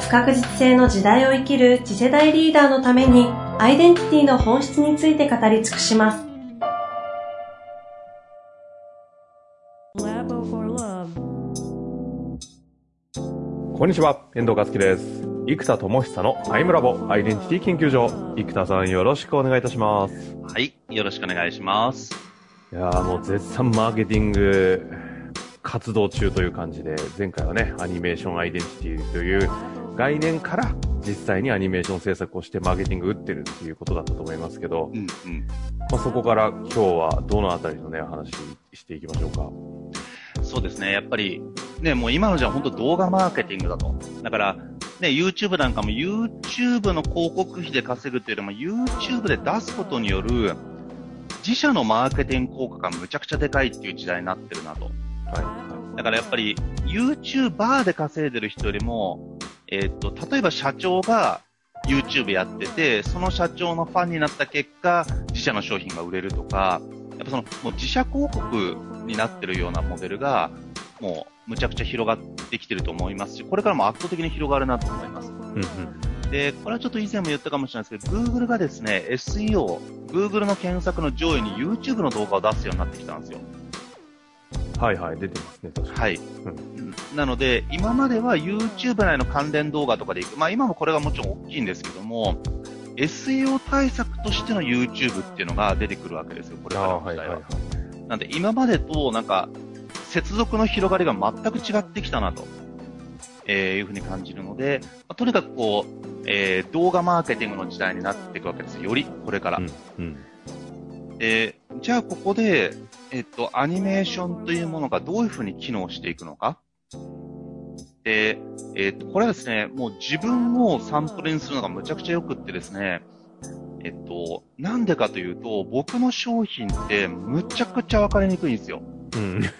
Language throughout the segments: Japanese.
不確実性の時代を生きる次世代リーダーのためにアイデンティティの本質について語り尽くします Labo for Love こんにちは、遠藤和樹です。生田智久の I'm Labo アイデンティティ研究所。生田さんよろしくお願いいたします。はい。よろしくお願いします。いやーもう絶賛マーケティング活動中という感じで、前回はね、アニメーションアイデンティティという概念から実際にアニメーション制作をしてマーケティング打ってるっていうことだったと思いますけど、うんうん。まあ、そこから今日はどのあたりのね、話していきましょうか？そうですね。やっぱり、ね、もう今のじゃ本当動画マーケティングだと。だから、ね、YouTube なんかも YouTube の広告費で稼ぐというよりも YouTube で出すことによる自社のマーケティング効果がむちゃくちゃでかいっていう時代になってるなと。はい。だからやっぱり YouTuber で稼いでる人よりも、えーっと、例えば社長が YouTube やってて、その社長のファンになった結果、自社の商品が売れるとか、やっぱその、もう自社広告になってるようなモデルが、もう、むちゃくちゃ広がってきてると思いますし、これからも圧倒的に広がるなと思います。うんうん。で、これはちょっと以前も言ったかもしれないですけど、Google がですね、SEO、Google の検索の上位に YouTube の動画を出すようになってきたんですよ。はいはい、出てますね、確かはい。なので、今までは YouTube 内の関連動画とかでいく。まあ今もこれがもちろん大きいんですけども、SEO 対策としての YouTube っていうのが出てくるわけですよ、これに。からの時代は。はいはい。なんで今までとなんか、接続の広がりが全く違ってきたなと、えーいうふうに感じるので、まあとにかくこう、えー動画マーケティングの時代になっていくわけですよ。より、これから。うんうん。えーじゃあここで、えっと、アニメーションというものがどういうふうに機能していくのか。で、えっと、これはですね、もう自分をサンプルにするのがむちゃくちゃよくってですね、えっと、なんでかというと、僕の商品ってむちゃくちゃわかりにくいんですよ。うん。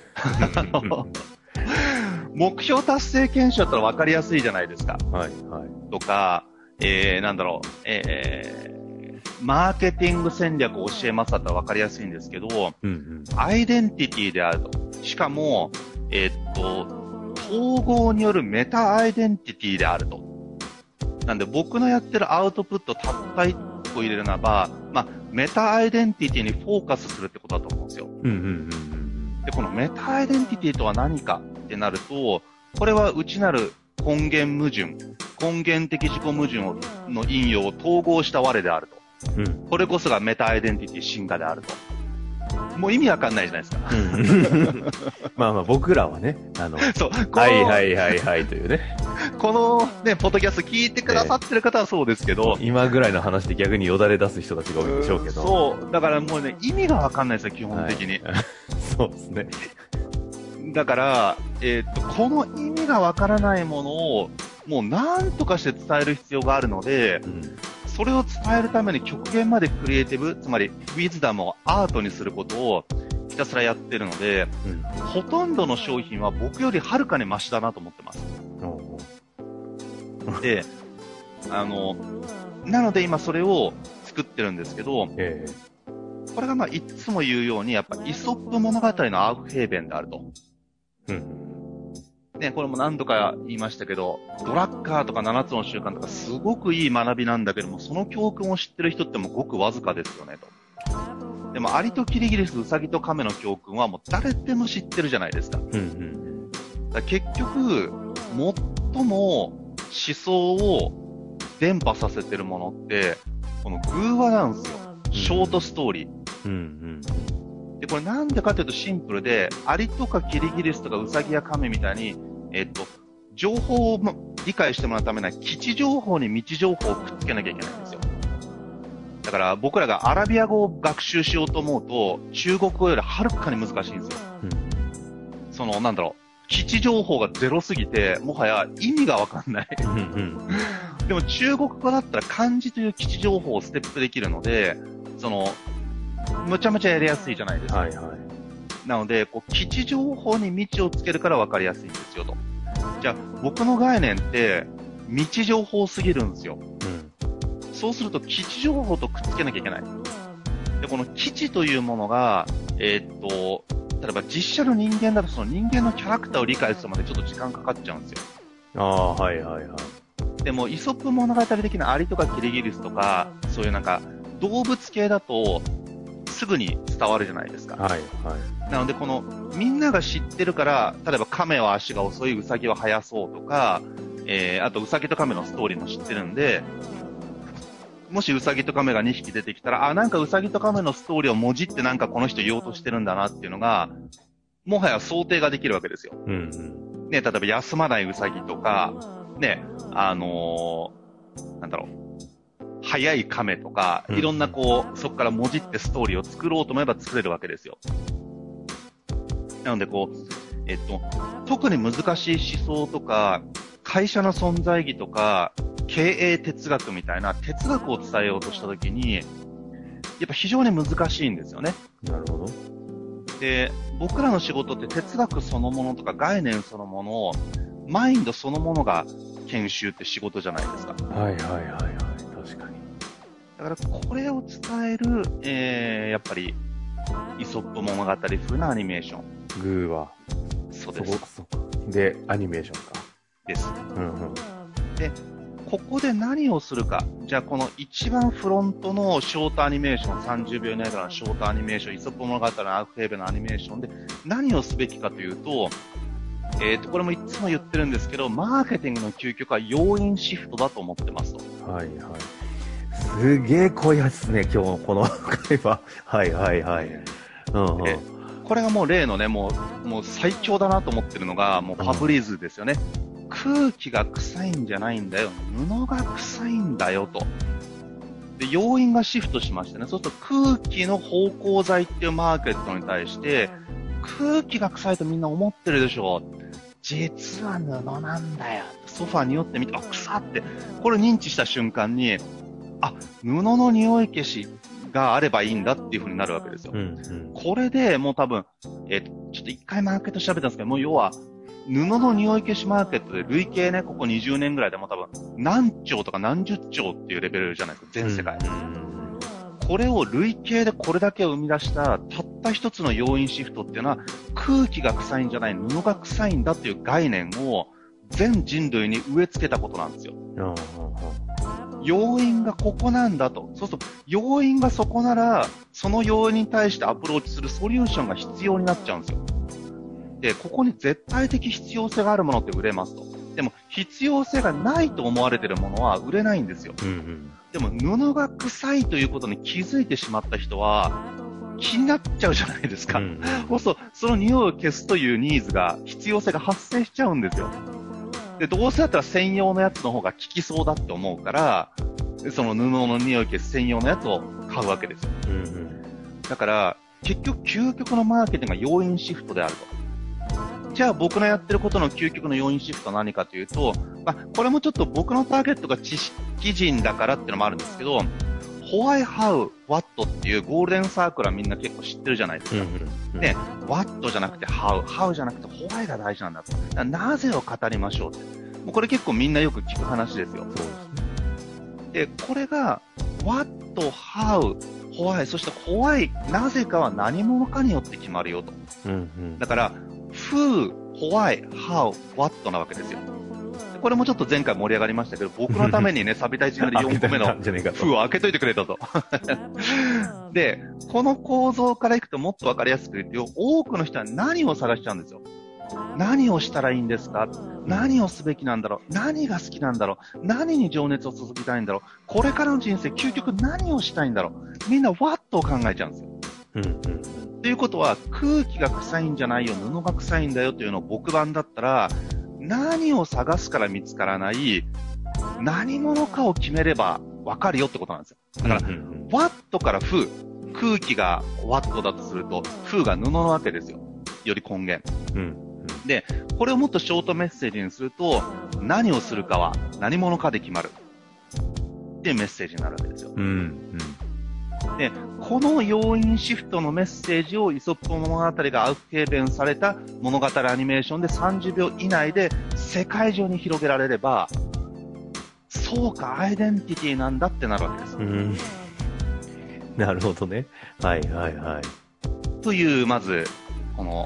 目標達成検証だったらわかりやすいじゃないですか。はいはい。とか、えー、なんだろう、えー、マーケティング戦略を教えますだったらわかりやすいんですけど、うんうん。アイデンティティであると。しかも、えーっと、統合によるメタアイデンティティであると。なんで僕のやってるアウトプットたった一個入れるならば、まあ、メタアイデンティティにフォーカスするってことだと思うんですよ。うんうんうんで、このメタアイデンティティとは何かってなると、これは内なる根源矛盾、根源的自己矛盾をの引用を統合した我であると。うん。うん。これこそがメタアイデンティティ進化であると。もう意味わかんないじゃないですか。まあまあ僕らはね、あの、そう、はいはいはいはいというね、このね、ポッドキャスト聞いてくださってる方はそうですけど、今ぐらいの話で逆によだれ出す人たちが多いんでしょうけど。そう。だからもうね、意味がわかんないですよ、基本的に。そうですね。だから、えーっと、この意味がわからないものを、もう何とかして伝える必要があるので、うん。それを伝えるために極限までクリエイティブ、つまり、ウィズダムをアートにすることをひたすらやってるので、うん。ほとんどの商品は僕よりはるかにマシだなと思ってます。で、あの、なので今それを作ってるんですけど、えこれがまあいつも言うように、やっぱイソップ物語のアウフヘーベンであると。えうん。ね、これも何度か言いましたけど、ドラッカーとか7つの習慣とかすごくいい学びなんだけども、その教訓を知ってる人ってもごくわずかですよね、と。でも、アリとキリギリス、ウサギとカメの教訓はもう誰でも知ってるじゃないですか。うんうん。だ結局、最も思想を伝播させてるものって、この偶話なんですよ。ショートストーリー。うんうん。で、これなんでかというとシンプルで、アリとかキリギリスとかウサギやカメみたいに、えっと、情報をま理解してもらうためには、基地情報に道情報をくっつけなきゃいけないんですよ。だから僕らがアラビア語を学習しようと思うと、中国語よりはるかに難しいんですよ。その、なんだろう、基地情報がゼロすぎて、もはや意味がわかんない。うんうん。でも中国語だったら漢字という基地情報をステップできるので、その、むちゃむちゃやりやすいじゃないですか。はいはい。なので、こう、基地情報に道をつけるから分かりやすいんですよと。じゃあ、僕の概念って、道情報すぎるんですよ。うん。そうすると、基地情報とくっつけなきゃいけない。で、この基地というものが、えーっと、例えば実写の人間だとその人間のキャラクターを理解するまでちょっと時間かかっちゃうんですよ。ああ、はいはいはい。でも、イソップ物語的なアリとかキリギリスとか、そういうなんか、動物系だと、すぐに伝わるじゃないですか。はいはい。なので、この、みんなが知ってるから、例えば亀は足が遅い、ウサギは速そうとか、えー、あとウサギと亀のストーリーも知ってるんで、もしウサギと亀が2匹出てきたら、あ、なんかウサギと亀のストーリーをもじってなんかこの人言おうとしてるんだなっていうのが、もはや想定ができるわけですよ。うんうん。ね、例えば休まないウサギとか、ね、あのーなんだろう、速い亀とか、うんいろんなこう、そこからもじってストーリーを作ろうと思えば作れるわけですよ。なのでこう、えっと、特に難しい思想とか、会社の存在意義とか、経営哲学みたいな哲学を伝えようとしたときに、やっぱ非常に難しいんですよね。なるほど。で、僕らの仕事って哲学そのものとか概念そのものを、マインドそのものが研修って仕事じゃないですか。はいはいはいはい。だからこれを伝える、えー、やっぱり、イソップ物語風なアニメーション。グーは。そうです。で、アニメーションか。です。うんうん。ここで何をするか。じゃあこの一番フロントのショートアニメーション、30秒以内からのショートアニメーション、イソップ物語のアークフェーベのアニメーションで何をすべきかというと、えっ、と、これもいつも言ってるんですけど、マーケティングの究極は要因シフトだと思ってますと。はいはい。すげえ濃いやつですね、今日のこの会話。はいはいはい。うんうん。これがもう例のね、もう、もう最強だなと思ってるのが、もうファブリーズですよね。空気が臭いんじゃないんだよ。布が臭いんだよと。で、要因がシフトしましてね。そうすると空気の芳香剤っていうマーケットに対して、空気が臭いとみんな思ってるでしょ。実は布なんだよ。ソファに寄ってみて、あ、臭って。これ認知した瞬間に、あ、布の匂い消しがあればいいんだっていう風になるわけですよ。うんうん。これでもう多分、えっ、と、ちょっと一回マーケット調べたんですけど、もう要は、布の匂い消しマーケットで累計ね、ここ20年ぐらいでもう多分、何兆とか何十兆っていうレベルじゃないですか、全世界。うんこれを累計でこれだけ生み出した、たった一つの要因シフトっていうのは、空気が臭いんじゃない、布が臭いんだっていう概念を、全人類に植え付けたことなんですよ。うん要因がここなんだと。そうすると、要因がそこなら、その要因に対してアプローチするソリューションが必要になっちゃうんですよ。で、ここに絶対的必要性があるものって売れますと。でも、必要性がないと思われてるものは売れないんですよ。うんうん。でも、布が臭いということに気づいてしまった人は、気になっちゃうじゃないですか。うんそうすると、その匂いを消すというニーズが、必要性が発生しちゃうんですよ。で、どうせだったら専用のやつの方が効きそうだって思うから、その布の匂い消す専用のやつを買うわけですよ。うんうん。だから、結局究極のマーケティングが要因シフトであると。じゃあ僕のやってることの究極の要因シフトは何かというと、まあ、これもちょっと僕のターゲットが知識人だからっていうのもあるんですけど、Why, How, What っていうゴールデンサークルはみんな結構知ってるじゃないですか。うんね、What じゃなくて How、How じゃなくて Why が大事なんだと。なぜを語りましょうって。もうこれ結構みんなよく聞く話ですよ。そうですね。で、これが What, How, Why、そして Why、なぜかは何者かによって決まるよと。うんうん。だから、Who, Why, How, What なわけですよ。でこれもちょっと前回盛り上がりましたけど、僕のためにね、サビタイジングで4個目のじゃねえかと。Who を開けといてくれたと。で、この構造からいくともっとわかりやすく言うと、多くの人は何を探しちゃうんですよ。何をしたらいいんですか？何をすべきなんだろう？何が好きなんだろう？何に情熱を注ぎたいんだろう？これからの人生、究極何をしたいんだろう？みんな What を考えちゃうんですよ。うんうん。ということは、空気が臭いんじゃないよ、布が臭いんだよというのを僕版だったら、何を探すから見つからない、何者かを決めればわかるよってことなんですよ。だから、What から Who、空気が What だとすると、Who が布なわけですよ。より根源。うん。で、これをもっとショートメッセージにすると、何をするかは何者かで決まる。っていうメッセージになるわけですよ。うん。うん。で、この要因シフトのメッセージをイソップ物語がアウフヘーベンされた物語アニメーションで30秒以内で世界中に広げられれば、そうか、アイデンティティなんだってなるわけです。うん。なるほどね。はいはいはい。という、まず、この、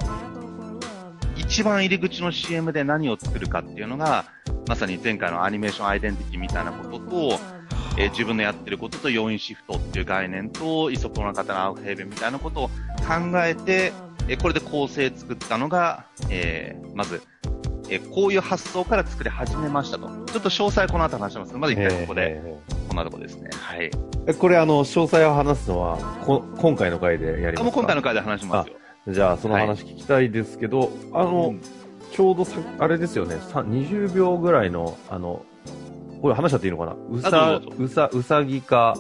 一番入り口の CM で何を作るかっていうのが、まさに前回のアニメーションアイデンティティみたいなことと、えー自分のやってることと要因シフトっていう概念と、イソップの方のアウフヘーベンみたいなことを考えて、えーこれで構成作ったのが、えーまず、えーこういう発想から作り始めましたと。ちょっと詳細この後話しますまず一回ここで、えこんなとこですね。はい。ーこれあの、詳細を話すのは、こ今回の回でやりますか？あもう今回の回で話しますよ。じゃあ、その話聞きたいですけど、あの、うんちょうどさ、あれですよね、さ20秒ぐらいの、あの、これ話しちゃっていいのかな？うあさどうさ、うさぎか、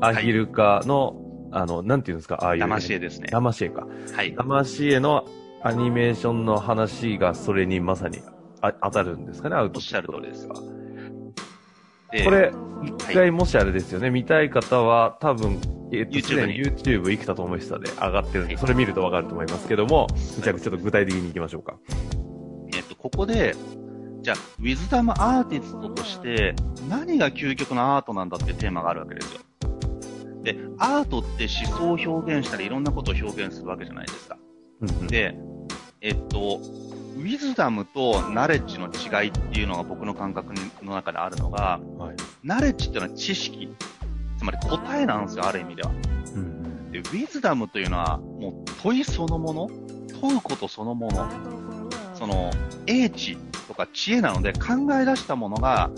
アヒルかの、あの、なんていうんですか、ああいう。騙し絵ですね。騙し絵か。はい。騙し絵のアニメーションの話がそれにまさにあ当たるんですかね、アウトおっしゃる通りですか。でこれ、一回もしあれですよね、見たい方は多分、えっと、YouTube に YouTube 生田智久で上がってるんで、それ見るとわかると思いますけども、じゃあちょっと具体的に行きましょうか。えっと、ここで、じゃあ、ウィズダムアーティストとして、何が究極のアートなんだっていうテーマがあるわけですよ。で、アートって思想を表現したり、いろんなことを表現するわけじゃないですか。で、えっと、ウィズダムとナレッジの違いっていうのが僕の感覚の中であるのが、はい。ナレッジっていうのは知識。つまり答えなんですよ、ある意味では。うんで、ウィズダムというのは、もう問いそのもの問うことそのもの。その、英知とか知恵なので考え出したものが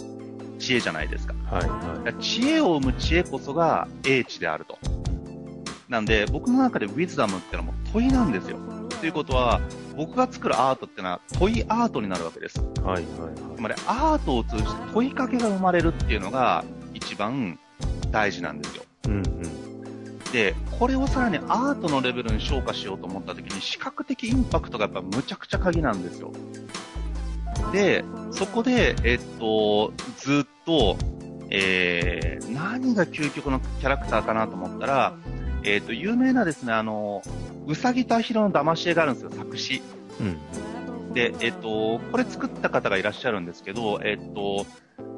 知恵じゃないですか。はい、だはから知恵を生む知恵こそが英知であると。なんで、僕の中でウィズダムってのはもう問いなんですよ。ということは、僕が作るアートってのは問いアートになるわけです。い。はい、はい、つまりアートを通じて問いかけが生まれるっていうのが一番大事なんですよ。うん、うん。で、これをさらにアートのレベルに昇華しようと思った時に視覚的インパクトがやっぱむちゃくちゃ鍵なんですよ。で、そこで、えっと、ずっと、えー、何が究極のキャラクターかなと思ったら、えっと、有名なですね、あの、うさぎとアヒルの騙し絵があるんですよ、作詞。うん。で、えっと、これ作った方がいらっしゃるんですけど、えっと、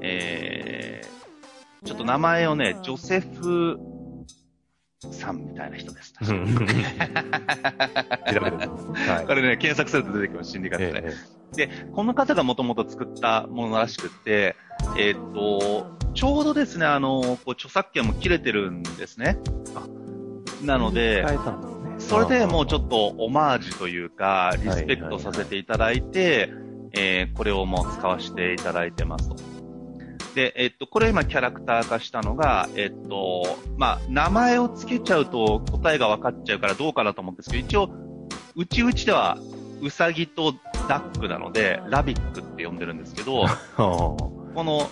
えー、ちょっと名前をね、ジョセフさんみたいな人です。これね、検索すると出てきます、心理学で。えこの方がもともと作ったものらしくって、えっと、ちょうどですね、あの、こう著作権も切れてるんですね。なので。それでもうちょっっとオマージュというか、リスペクトさせていただいて、えーこれをもう使わせていただいてますと。で、えっと、これ今キャラクター化したのが、えっと、まあ、名前を付けちゃうと答えが分かっちゃうからどうかなと思うんですけど、一応、うちうちでは、ウサギとダックなので、ラビックって呼んでるんですけど、と。この、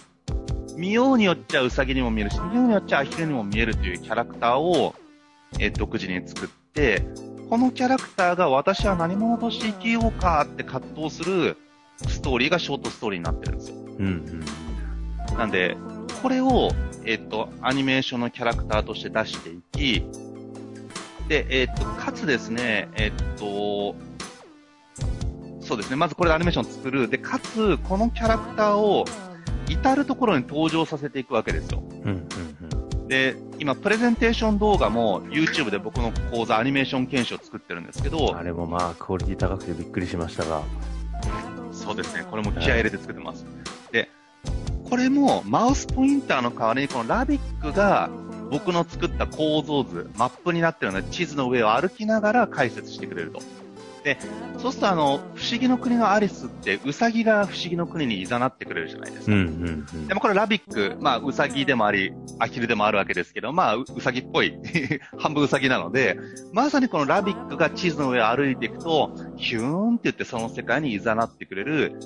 見ようによっちゃウサギにも見えるし、見ようによっちゃアヒルにも見えるというキャラクターを、えー独自に作って、このキャラクターが私は何者として生きようかって葛藤するストーリーがショートストーリーになってるんですよ。うん、うん。なんで、これを、えっと、アニメーションのキャラクターとして出していき、で、えっと、かつですね、えっと、そうですね、まずこれでアニメーションを作る。で、かつ、このキャラクターを至るところに登場させていくわけですよ。うん、うん、で、今、プレゼンテーション動画も YouTube で僕の講座アニメーション研修を作ってるんですけうん。どあ、れもまあ、クオリティ高くてびっくりしましたが。そうですね、これも気合い入れて作ってます。で、これもマウスポインターの代わりにこのラビックが僕の作った構造図、マップになってるので地図の上を歩きながら解説してくれると。で、そうするとあの、不思議の国のアリスってウサギが不思議の国に誘ってくれるじゃないですか。うん、うん、うん。でもこれラビック、まあ、ウサギでもあり、アヒルでもあるわけですけど、まあ、ウウサギっぽい、半分ウサギなので、まさにこのラビックが地図の上を歩いていくと、ヒューンって言ってその世界に誘ってくれる。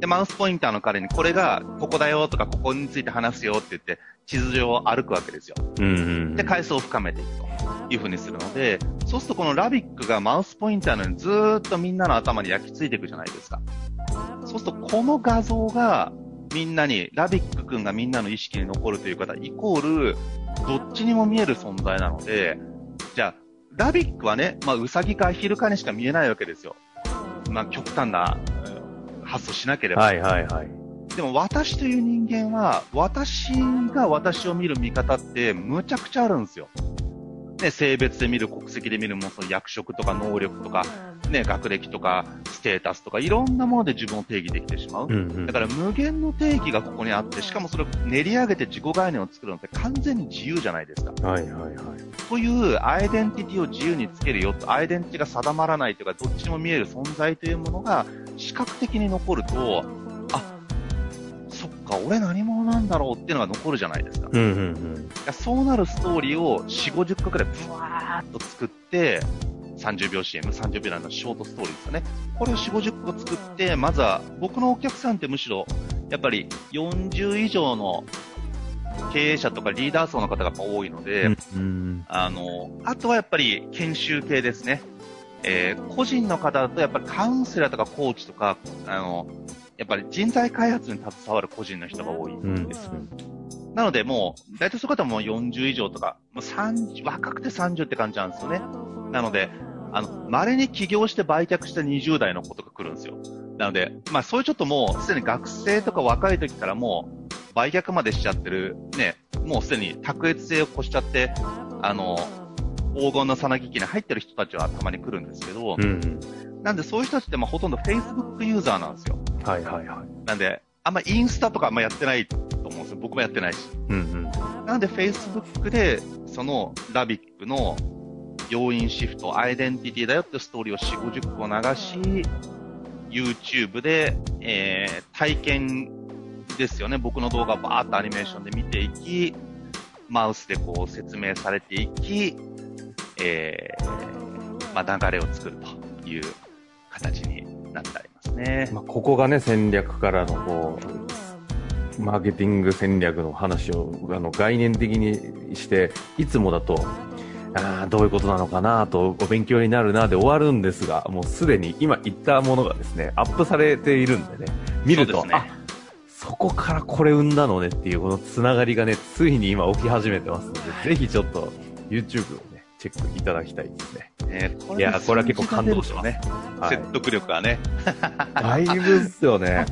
で、マウスポインターの彼にこれが、ここだよとか、ここについて話すよって言って、地図上を歩くわけですよ。うん、うん。で、階層を深めていくと。いう風にするので、そうするとこのラビックがマウスポインターのようにずーっとみんなの頭に焼き付いていくじゃないですか。そうするとこの画像がみんなに、ラビック君がみんなの意識に残るという方、イコール、どっちにも見える存在なので、じゃあ、ラビックはね、まあ、ウサギかアヒルかにしか見えないわけですよ。まあ、極端なうん発想しなければ。はいはいはい。でも私という人間は、私が私を見る見方ってむちゃくちゃあるんですよ。ね、性別で見る、国籍で見るもその役職とか能力とか、ね、学歴とか、ステータスとか、いろんなもので自分を定義できてしまう。うんうんだから無限の定義がここにあって、しかもそれを練り上げて自己概念を作るのって完全に自由じゃないですか。はいはいはい。というアイデンティティを自由につけるよと、アイデンティティが定まらないというか、どっちにも見える存在というものが視覚的に残ると、そっか、俺何者なんだろうっていうのが残るじゃないですか。いうんうんやそうなるストーリーを4、50個くらいブワーっと作って、30秒 CM、30秒のショートストーリーですよね。これを4、50個作って、まずは僕のお客さんってむしろ、やっぱり40以上の経営者とかリーダー層の方がやっぱ多いので、うん。うん。あの、あとはやっぱり研修系ですね。えー個人の方だとやっぱりカウンセラーとかコーチとか、あの、やっぱり人材開発に携わる個人の人が多いんです。なのでもう、大体そういう方も40以上とか、もう30、若くて30って感じなんですよね。なので、あの、稀に起業して売却した20代の子とか来るんですよ。なので、まあそういうちょっともう、すでに学生とか若い時からもう、売却までしちゃってる、ね、もうすでに卓越性を越しちゃって、あの、黄金のさなぎ機に入ってる人たちはたまに来るんですけど、うんうん。なんでそういう人たちってまあほとんど Facebook ユーザーなんですよ。はいはいはい。なんで、あんまインスタとかあんまやってないと思うんですよ。僕もやってないし。うんなんで Facebook で、そのラビックの要因シフト、アイデンティティだよってストーリーを4、50個流し、YouTube で、えー、体験ですよね。僕の動画をバーっとアニメーションで見ていき、マウスでこう説明されていき、えー、まあ流れを作るという形になってありますねうん。。まあ、ここがね、戦略からのこう、マーケティング戦略の話をあの概念的にして、いつもだと、ああ、どういうことなのかなと、お勉強になるなで終わるんですが、もうすでに今言ったものがですね、アップされているんでね、見ると、ねあそこからこれ生んだのねっていうこのつながりがね、ついに今起き始めてますので、ぜひちょっと YouTube をね、チェックいただきたいですね。えーこいやこれは結構感動しますね。はい説得力がね。だいぶっすよね。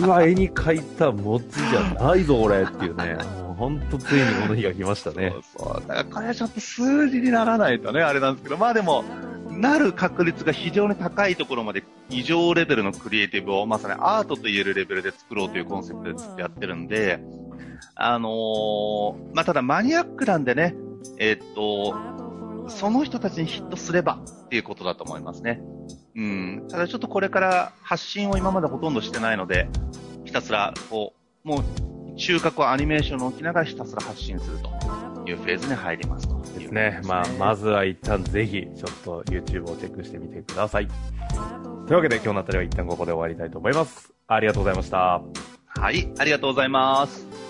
うわ、絵に描いた文字じゃないぞ、俺っていうね。もうほんとついにこの日が来ましたね。そうそう。だからこれはちょっと数字にならないとね、あれなんですけど、まあでも、なる確率が非常に高いところまで異常レベルのクリエイティブをまさにアートと言えるレベルで作ろうというコンセプトでずっとやってるんで、あのーまあただマニアックなんでね、えーっと、その人たちにヒットすればっていうことだと思いますね。うん。ただちょっとこれから発信を今までほとんどしてないので、ひたすら、こう、もう、中核はアニメーションを置きながらひたすら発信するというフェーズに入りますとですね。まあ、まずは一旦ぜひ、ちょっと YouTube をチェックしてみてください。というわけで今日のあたりは一旦ここで終わりたいと思います。ありがとうございました。はい、ありがとうございます。